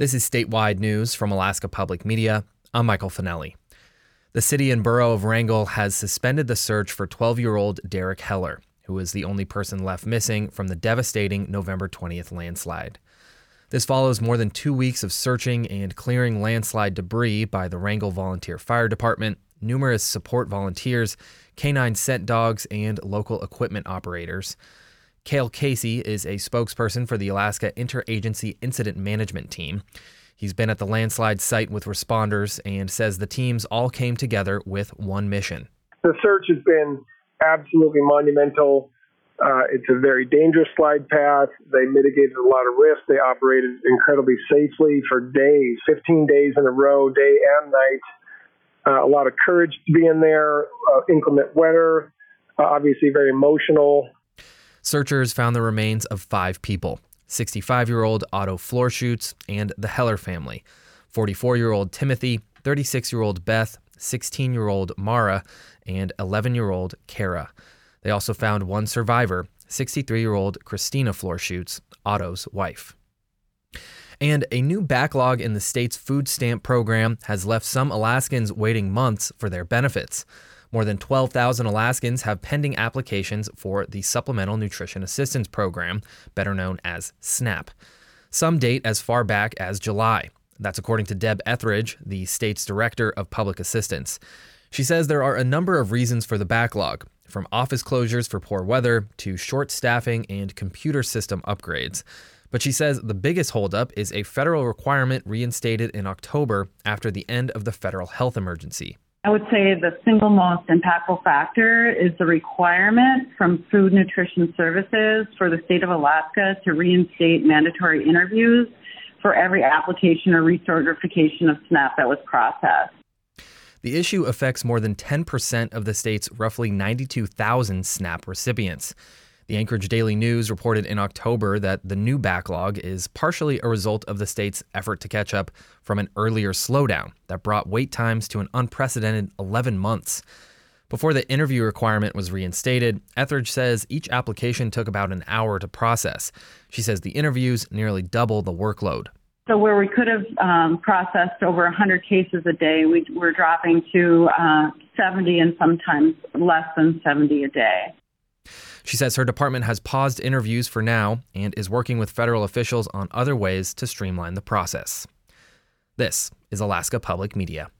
This is statewide news from Alaska Public Media. I'm Michael Finelli. The city and borough of Wrangell has suspended the search for 12 year old Derek Heller, who is the only person left missing from the devastating November 20th landslide. This follows more than two weeks of searching and clearing landslide debris by the Wrangell Volunteer Fire Department, numerous support volunteers, canine scent dogs, and local equipment operators. Cale Casey is a spokesperson for the Alaska Interagency Incident Management Team. He's been at the landslide site with responders and says the teams all came together with one mission. The search has been absolutely monumental. Uh, it's a very dangerous slide path. They mitigated a lot of risk. They operated incredibly safely for days, 15 days in a row, day and night. Uh, a lot of courage to be in there, uh, inclement weather, uh, obviously very emotional. Searchers found the remains of five people 65 year old Otto Florschutz and the Heller family, 44 year old Timothy, 36 year old Beth, 16 year old Mara, and 11 year old Kara. They also found one survivor, 63 year old Christina Florschutz, Otto's wife. And a new backlog in the state's food stamp program has left some Alaskans waiting months for their benefits. More than 12,000 Alaskans have pending applications for the Supplemental Nutrition Assistance Program, better known as SNAP. Some date as far back as July. That's according to Deb Etheridge, the state's director of public assistance. She says there are a number of reasons for the backlog, from office closures for poor weather to short staffing and computer system upgrades. But she says the biggest holdup is a federal requirement reinstated in October after the end of the federal health emergency. I would say the single most impactful factor is the requirement from Food Nutrition Services for the state of Alaska to reinstate mandatory interviews for every application or recertification of SNAP that was processed. The issue affects more than 10% of the state's roughly 92,000 SNAP recipients. The Anchorage Daily News reported in October that the new backlog is partially a result of the state's effort to catch up from an earlier slowdown that brought wait times to an unprecedented 11 months. Before the interview requirement was reinstated, Etheridge says each application took about an hour to process. She says the interviews nearly double the workload. So, where we could have um, processed over 100 cases a day, we, we're dropping to uh, 70 and sometimes less than 70 a day. She says her department has paused interviews for now and is working with federal officials on other ways to streamline the process. This is Alaska Public Media.